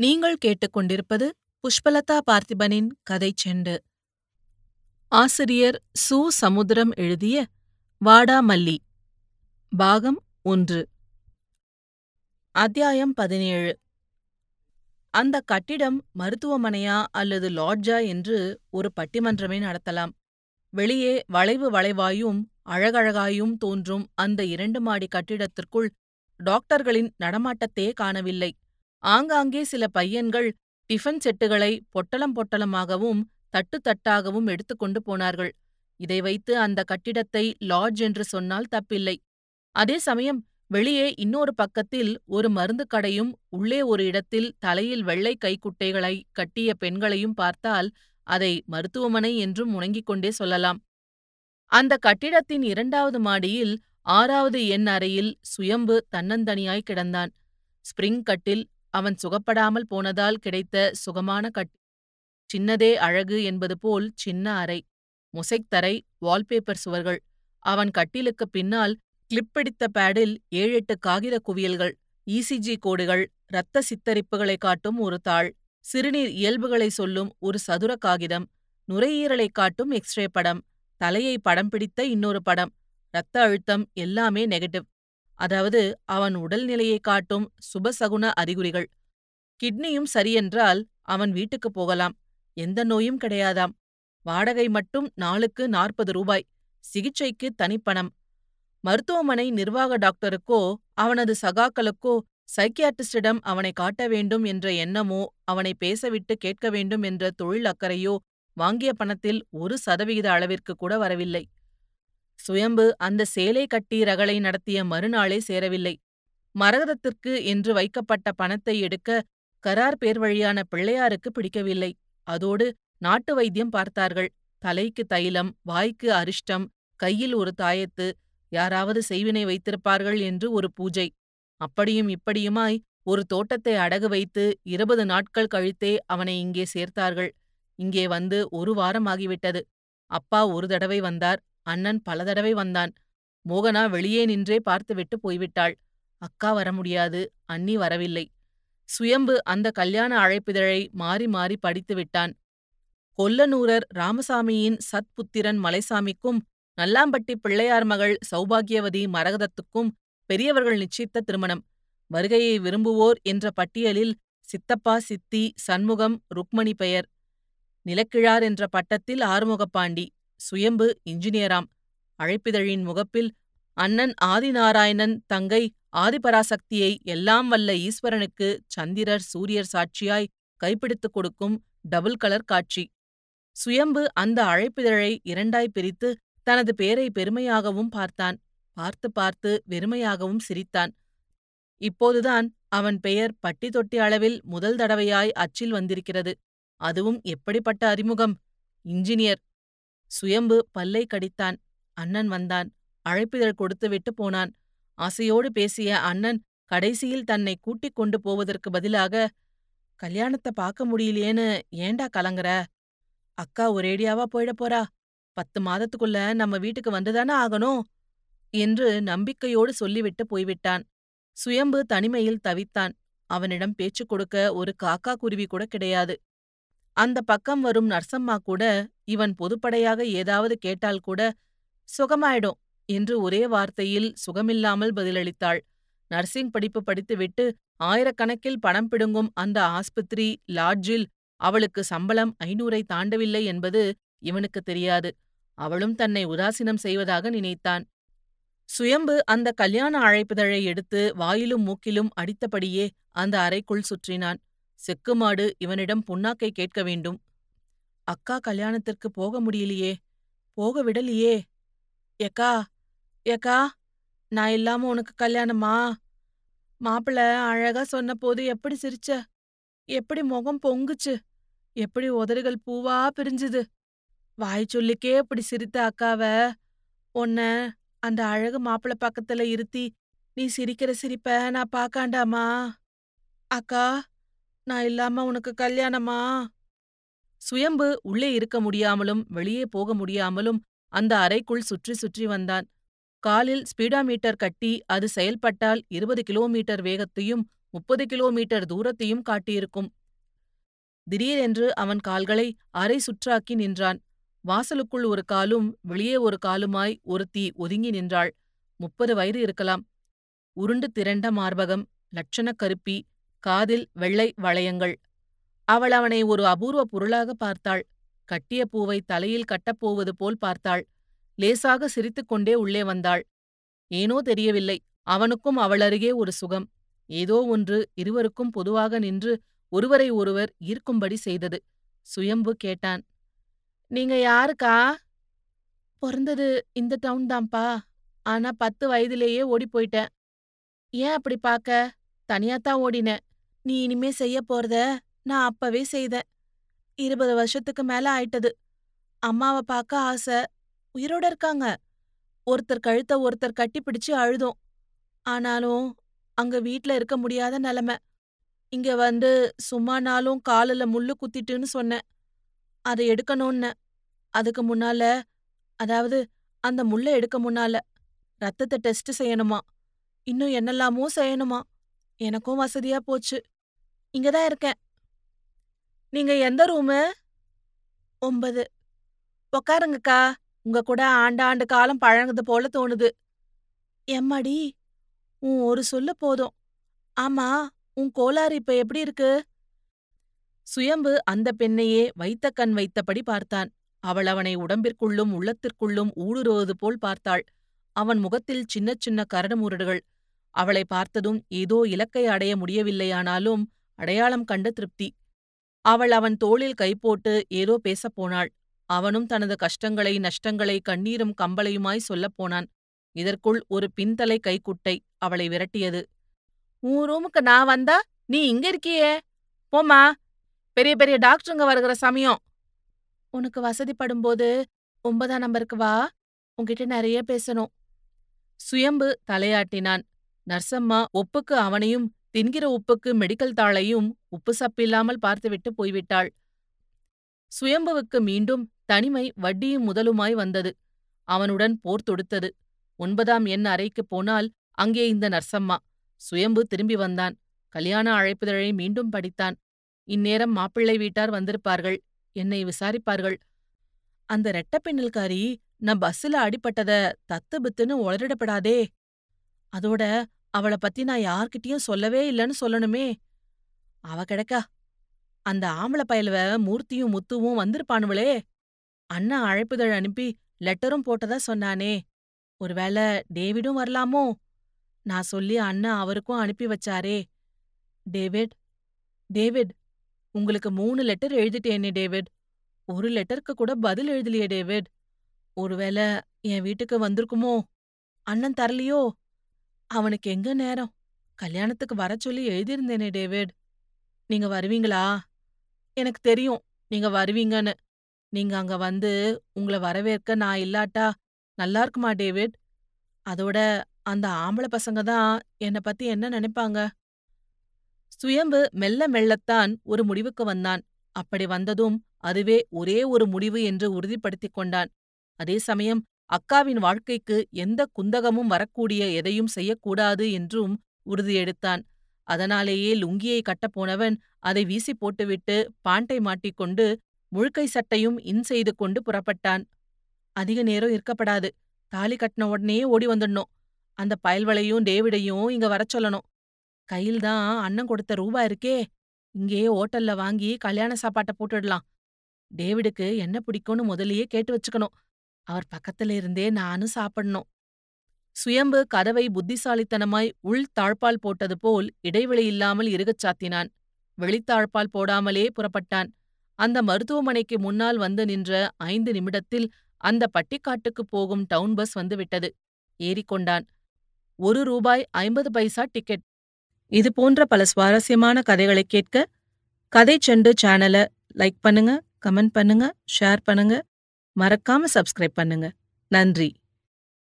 நீங்கள் கேட்டுக்கொண்டிருப்பது புஷ்பலதா பார்த்திபனின் கதைச் செண்டு. ஆசிரியர் சு. சமுத்திரம் எழுதிய வாடாமல்லி பாகம் ஒன்று. அத்தியாயம் பதினேழு. அந்த கட்டிடம் மருத்துவமனையா அல்லது லாட்ஜா என்று ஒரு பட்டிமன்றமே நடத்தலாம். வெளியே வளைவு வளைவாயும் அழகழகாயும் தோன்றும் அந்த இரண்டு மாடி கட்டிடத்திற்குள் டாக்டர்களின் நடமாட்டத்தையே காணவில்லை. ஆங்காங்கே சில பையன்கள் டிஃபன் செட்டுகளை பொட்டலம் பொட்டலமாகவும் தட்டு தட்டாகவும் எடுத்துக்கொண்டு போனார்கள். இதை வைத்து அந்த கட்டிடத்தை லாட்ஜ் என்று சொன்னால் தப்பில்லை. அதே சமயம் வெளியே இன்னொரு பக்கத்தில் ஒரு மருந்து கடையும் உள்ளே ஒரு இடத்தில் தலையில் வெள்ளை கைக்குட்டைகளை கட்டிய பெண்களையும் பார்த்தால் அதை மருத்துவமனை என்றும் முணங்கிக் கொண்டே சொல்லலாம். அந்த கட்டிடத்தின் இரண்டாவது மாடியில் ஆறாவது எண் அறையில் சுயம்பு தன்னந்தனியாய் கிடந்தான். ஸ்பிரிங் கட்டில் அவன் சுகப்படாமல் போனதால் கிடைத்த சுகமான கட் சின்னதே அழகு என்பது போல் சின்ன அறை முசைத்தரை வால்பேப்பர் சுவர்கள். அவன் கட்டிலுக்குப் பின்னால் கிளிப் பிடித்த பேடில் ஏழெட்டு காகித குவியல்கள் இசிஜி கோடுகள் இரத்த சித்தரிப்புகளை காட்டும் ஒரு தாள் சிறுநீர் இயல்புகளை சொல்லும் ஒரு சதுர காகிதம் நுரையீரலை காட்டும் எக்ஸ்ரே படம் தலையை படம் பிடித்த இன்னொரு படம் இரத்த அழுத்தம் எல்லாமே நெகட்டிவ். அதாவது அவன் உடல்நிலையை காட்டும் சுபசகுன அறிகுறிகள். கிட்னியும் சரியென்றால் அவன் வீட்டுக்குப் போகலாம். எந்த நோயும் கிடையாதாம். வாடகை மட்டும் நாளுக்கு நாற்பது ரூபாய். சிகிச்சைக்கு தனிப்பணம். மருத்துவமனை நிர்வாக டாக்டருக்கோ அவனது சகாக்களுக்கோ சைக்கியாட்டிஸ்டிடம் அவனை காட்ட வேண்டும் என்ற எண்ணமோ அவனை பேசவிட்டு கேட்க வேண்டும் என்ற தொழில் அக்கறையோ வாங்கிய பணத்தில் ஒரு சதவிகித அளவிற்கு கூட வரவில்லை. சுயம்பு அந்த சேலை கட்டி ரகளை நடத்திய மறுநாளே சேரவில்லை. மரகதத்திற்கு என்று வைக்கப்பட்ட பணத்தை எடுக்க கரார் பேர் வழியான பிள்ளையாருக்கு பிடிக்கவில்லை. அதோடு நாட்டு வைத்தியம் பார்த்தார்கள். தலைக்கு தைலம் வாய்க்கு அரிஷ்டம் கையில் ஒரு தாயத்து யாராவது செய்வினை வைத்திருப்பார்கள் என்று ஒரு பூஜை. அப்படியும் இப்படியுமாய் ஒரு தோட்டத்தை அடகு வைத்து இருபது நாட்கள் கழித்தே அவனை இங்கே சேர்த்தார்கள். இங்கே வந்து ஒரு வாரம் ஆகிவிட்டது. அப்பா ஒரு தடவை வந்தார். அண்ணன் பல தடவை வந்தான். மோகனா வெளியே நின்றே பார்த்துவிட்டு போய்விட்டாள். அக்கா வர முடியாது அண்ணி வரவில்லை. சுயம்பு அந்த கல்யாண அழைப்பிதழை மாறி மாறி படித்து விட்டான். கொல்லனூரர் ராமசாமியின் சத்புத்திரன் மலைசாமிக்கும் நல்லாம்பட்டி பிள்ளையார் மகள் சௌபாகியவதி மரகதத்துக்கும் பெரியவர்கள் நிச்சயித்த திருமணம். வருகையை விரும்புவோர் என்ற பட்டியலில் சித்தப்பா சித்தி சண்முகம் ருக்மணி பெயர். நிலக்கிழார் என்ற பட்டத்தில் ஆறுமுகப்பாண்டி. சுயம்பு இன்ஜினியராம். அழைப்பிதழின் முகப்பில் அண்ணன் ஆதிநாராயணன் தங்கை ஆதிபராசக்தியை எல்லாம் வல்ல ஈஸ்வரனுக்கு சந்திரர் சூரியர் சாட்சியாய் கைப்பிடித்துக் கொடுக்கும் டபுள் கலர் காட்சி. சுயம்பு அந்த அழைப்பிதழை இரண்டாய் பிரித்து தனது பேரை பெருமையாகவும் பார்த்தான். பார்த்து பார்த்து வெறுமையாகவும் சிரித்தான். இப்போதுதான் அவன் பெயர் பட்டி தொட்டி அளவில் முதல் தடவையாய் அச்சில் வந்திருக்கிறது. அதுவும் எப்படிப்பட்ட அறிமுகம்? இன்ஜினியர் சுயம்பு பல்லை கடித்தான். அண்ணன் வந்தான். அழைப்பிதழ் கொடுத்துவிட்டு போனான். ஆசையோடு பேசிய அண்ணன் கடைசியில் தன்னை கூட்டிக் கொண்டு போவதற்கு பதிலாக கல்யாணத்தை பார்க்க முடியலையேன்னு ஏண்டா கலங்குற? அக்கா ஒரேடியாவா போயிடப் போறா? பத்து மாதத்துக்குள்ள நம்ம வீட்டுக்கு வந்துதானே ஆகணும்? என்று நம்பிக்கையோடு சொல்லிவிட்டு போய்விட்டான். சுயம்பு தனிமையில் தவித்தான். அவனிடம் பேச்சு கொடுக்க ஒரு காக்கா குருவி கூட கிடையாது. அந்த பக்கம் வரும் நர்சம்மா கூட இவன் பொதுப்படையாக ஏதாவது கேட்டால் கூட சுகமாயிடும் என்று ஒரே வார்த்தையில் சுகமில்லாமல் பதிலளித்தாள். நர்சிங் படிப்பு படித்துவிட்டு ஆயிரக்கணக்கில் பணம் பிடுங்கும் அந்த ஆஸ்பத்திரி லாட்ஜில் அவளுக்கு சம்பளம் ஐநூறை தாண்டவில்லை என்பது இவனுக்கு தெரியாது. அவளும் தன்னை உதாசீனம் செய்வதாக நினைத்தான். சுயம்பு அந்த கல்யாண அழைப்புதழை எடுத்து வாயிலும் மூக்கிலும் அடித்தபடியே அந்த அறைக்குள் சுற்றினான். செக்குமாடு இவனிடம் புண்ணாக்கை கேட்க வேண்டும். அக்கா கல்யாணத்திற்கு போக முடியலையே. போக விடலையே. ஏக்கா ஏக்கா நான் இல்லாம உனக்கு கல்யாணமா? மாப்பிள அழகா சொன்ன போது எப்படி சிரிச்ச? எப்படி முகம் பொங்குச்சு? எப்படி உதடுகள் பூவா பிரிஞ்சுது? வாய் சொல்லிக்கே இப்படி சிரித்த அக்காவ. உன்ன அந்த அழகு மாப்பிள்ள பக்கத்துல இருத்தி நீ சிரிக்கிற சிரிப்ப நான் பாக்காண்டாமா? அக்கா நான் இல்லாம உனக்கு கல்யாணமா? சுயம்பு உள்ளே இருக்க முடியாமலும் வெளியே போக முடியாமலும் அந்த அறைக்குள் சுற்றி சுற்றி வந்தான். காலில் ஸ்பீடாமீட்டர் கட்டி அது செயல்பட்டால் இருபது கிலோமீட்டர் வேகத்தையும் முப்பது கிலோமீட்டர் தூரத்தையும் காட்டியிருக்கும். திடீரென்று அவன் கால்களை அரை சுற்றாக்கி நின்றான். வாசலுக்குள் ஒரு காலும் வெளியே ஒரு காலுமாய் ஒருத்தி ஒதுங்கி நின்றாள். முப்பது வயது இருக்கலாம். உருண்டு திரண்ட மார்பகம் லட்சணக் கருப்பி காதில் வெள்ளை வளையங்கள் அவள் அவனை ஒரு அபூர்வ பொருளாக பார்த்தாள். கட்டிய பூவை தலையில் கட்டப்போவது போல் பார்த்தாள். லேசாக சிரித்துக்கொண்டே உள்ளே வந்தாள். ஏனோ தெரியவில்லை. அவனுக்கும் அவளருகே ஒரு சுகம். ஏதோ ஒன்று இருவருக்கும் பொதுவாக நின்று ஒருவரை ஒருவர் ஈர்க்கும்படி செய்தது. சுயம்பு கேட்டான். நீங்க யாருக்கா? பிறந்தது இந்த டவுன் தான்ப்பா. ஆனா பத்து வயதிலேயே ஓடி போயிட்டேன். ஏன் அப்படி பாக்க தனியாத்தான் ஓடினேன். நீ இனிமே செய்ய போறத? நான் அப்பவே செய்தேன். இருபது வருஷத்துக்கு மேல ஆயிட்டது. அம்மாவை பார்க்க ஆசை. உயிரோட இருக்காங்க. ஒருத்தர் கழுத்த ஒருத்தர் கட்டி பிடிச்சு அழுதோம். ஆனாலும் அங்க வீட்ல இருக்க முடியாத நிலைமை. இங்க வந்து சும்மா நாளும் காலில் முள்ளு குத்திட்டுன்னு சொன்னேன். அதை எடுக்கணும்னு. அதுக்கு முன்னால அதாவது அந்த முள்ளை எடுக்க முன்னால ரத்தத்தை டெஸ்ட் செய்யணுமா? இன்னும் என்னெல்லாமோ செய்யணுமா? எனக்கும் வசதியா போச்சு. இங்கதான் இருக்கேன். நீங்க எந்த ரூமு ஒன்பது. உக்காருங்கக்கா. உங்க கூட ஆண்டாண்டு காலம் பழகுது போல தோணுது. எம்மாடி? உன் ஒரு சொல்லு போதும். ஆமா உன் கோளாறு இப்ப எப்படி இருக்கு? சுயம்பு அந்த பெண்ணையே வைத்த கண் வைத்தபடி பார்த்தான். அவள் அவனை உடம்பிற்குள்ளும் உள்ளத்திற்குள்ளும் ஊடுருவது போல் பார்த்தாள். அவன் முகத்தில் சின்ன சின்ன கரடுமுரடுகள் அவளை பார்த்ததும் ஏதோ இலக்கை அடைய முடியவில்லையானாலும் அடையாளம் கண்ட திருப்தி. அவள் அவன் தோளில் கைப்போட்டு ஏதோ பேசப் போனாள். அவனும் தனது கஷ்டங்களை நஷ்டங்களை கண்ணீரும் கம்பளையுமாய் சொல்லப் போனான். இதற்குள் ஒரு பின்தலை கைக்குட்டை அவளை விரட்டியது. உன் ரூமுக்கு நான் வந்தா? நீ இங்க இருக்கியே? போமா பெரிய பெரிய டாக்டருங்க வருகிற சமயம். உனக்கு வசதிப்படும்போது ஒன்பதாம் நம்பருக்கு வா. உன்கிட்ட நிறைய பேசணும். சுயம்பு தலையாட்டினான். நர்சம்மா ஒப்புக்கு அவனையும் தின்கிற உப்புக்கு மெடிக்கல் தாளையும் உப்பு சப்பில்லாமல் பார்த்துவிட்டு போய்விட்டாள். சுயம்புவுக்கு மீண்டும் தனிமை வட்டியும் முதலுமாய் வந்தது. அவனுடன் போர் தொடுத்தது. ஒன்பதாம் எண் அறைக்குப் போனால் அங்கே இந்த நர்சம்மா. சுயம்பு திரும்பி வந்தான். கல்யாண அழைப்புதழை மீண்டும் படித்தான். இந்நேரம் மாப்பிள்ளை வீட்டார் வந்திருப்பார்கள். என்னை விசாரிப்பார்கள். அந்த ரெட்டப்பின்னல்காரி நான் பஸ்ஸுல அடிபட்டத தத்து பித்துன்னு உளறிடப்படாதே. அதோட அவள பத்தி நான் யார்கிட்டயும் சொல்லவே இல்லைன்னு சொல்லணுமே. அவ கிடக்கா. அந்த ஆம்பள பயலுவ மூர்த்தியும் முத்துவும் வந்திருப்பானுவளே. அண்ணா அழைப்புதழ் அனுப்பி லெட்டரும் போட்டதா சொன்னானே. ஒருவேளை டேவிடும் வரலாமோ? நான் சொல்லி அண்ணா அவருக்கும் அனுப்பி வச்சாரே. டேவிட் டேவிட் உங்களுக்கு மூணு லெட்டர் எழுதிட்டேனே டேவிட். ஒரு லெட்டருக்கு கூட பதில் எழுதலையே டேவிட். ஒருவேளை என் வீட்டுக்கு வந்திருக்குமோ? அண்ணன் தரலையோ? அவனுக்கு எங்க நேரம்? கல்யாணத்துக்கு வர சொல்லி எழுதியிருந்தேனே டேவிட். நீங்க வருவீங்களா? எனக்கு தெரியும் நீங்க வருவீங்கன்னு. நீங்க அங்க வந்து உங்களை வரவேற்க நான் இல்லாட்டா நல்லா இருக்குமா டேவிட்? அதோட அந்த ஆம்பளை பசங்க தான் என்னை பத்தி என்ன நினைப்பாங்க? சுயம்பு மெல்ல மெல்லத்தான் ஒரு முடிவுக்கு வந்தான். அப்படி வந்ததும் அதுவே ஒரே ஒரு முடிவு என்று உறுதிப்படுத்திக் கொண்டான். அதே சமயம் அக்காவின் வாழ்க்கைக்கு எந்த குந்தகமும் வரக்கூடிய எதையும் செய்யக்கூடாது என்றும் உறுதியெடுத்தான். அதனாலேயே லுங்கியை கட்டப்போனவன் அதை வீசி போட்டுவிட்டு பாண்டை மாட்டிக்கொண்டு முழுக்கை சட்டையும் இன் செய்து கொண்டு புறப்பட்டான். அதிக நேரம் இருக்கப்படாது. தாலி கட்டின உடனே ஓடி வந்துடணும். அந்த பயல்வளையும் டேவிடையும் இங்க வரச் சொல்லணும். கையில் தான் அண்ணன் கொடுத்த ரூபா இருக்கே. இங்கேயே ஓட்டல்ல வாங்கி கல்யாண சாப்பாட்டை போட்டுடலாம். டேவிடுக்கு என்ன பிடிக்கும்னு முதலியே கேட்டு வச்சுக்கணும். அவர் பக்கத்துல இருந்தே நானும் சாப்பிடணும். சுயம்பு கதவை புத்திசாலித்தனமாய் உள் தாழ்பால் போட்டது போல் இடைவெளி இல்லாமல் இருகச் சாத்தினான். வெளித்தாழ்பால் போடாமலே புறப்பட்டான். அந்த மருத்துவமனைக்கு முன்னால் வந்து நின்ற ஐந்து நிமிடத்தில் அந்த பட்டிக்காட்டுக்குப் போகும் டவுன் பஸ் வந்துவிட்டது ஏறிக்கொண்டான் ஒரு ரூபாய் ஐம்பது பைசா டிக்கெட். இது போன்ற பல சுவாரஸ்யமான கதைகளை கேட்க கதை செண்டு சேனலை லைக் பண்ணுங்க கமெண்ட் பண்ணுங்க ஷேர் பண்ணுங்க. மறக்காம சப்ஸ்கிரைப் பண்ணுங்க. நன்றி.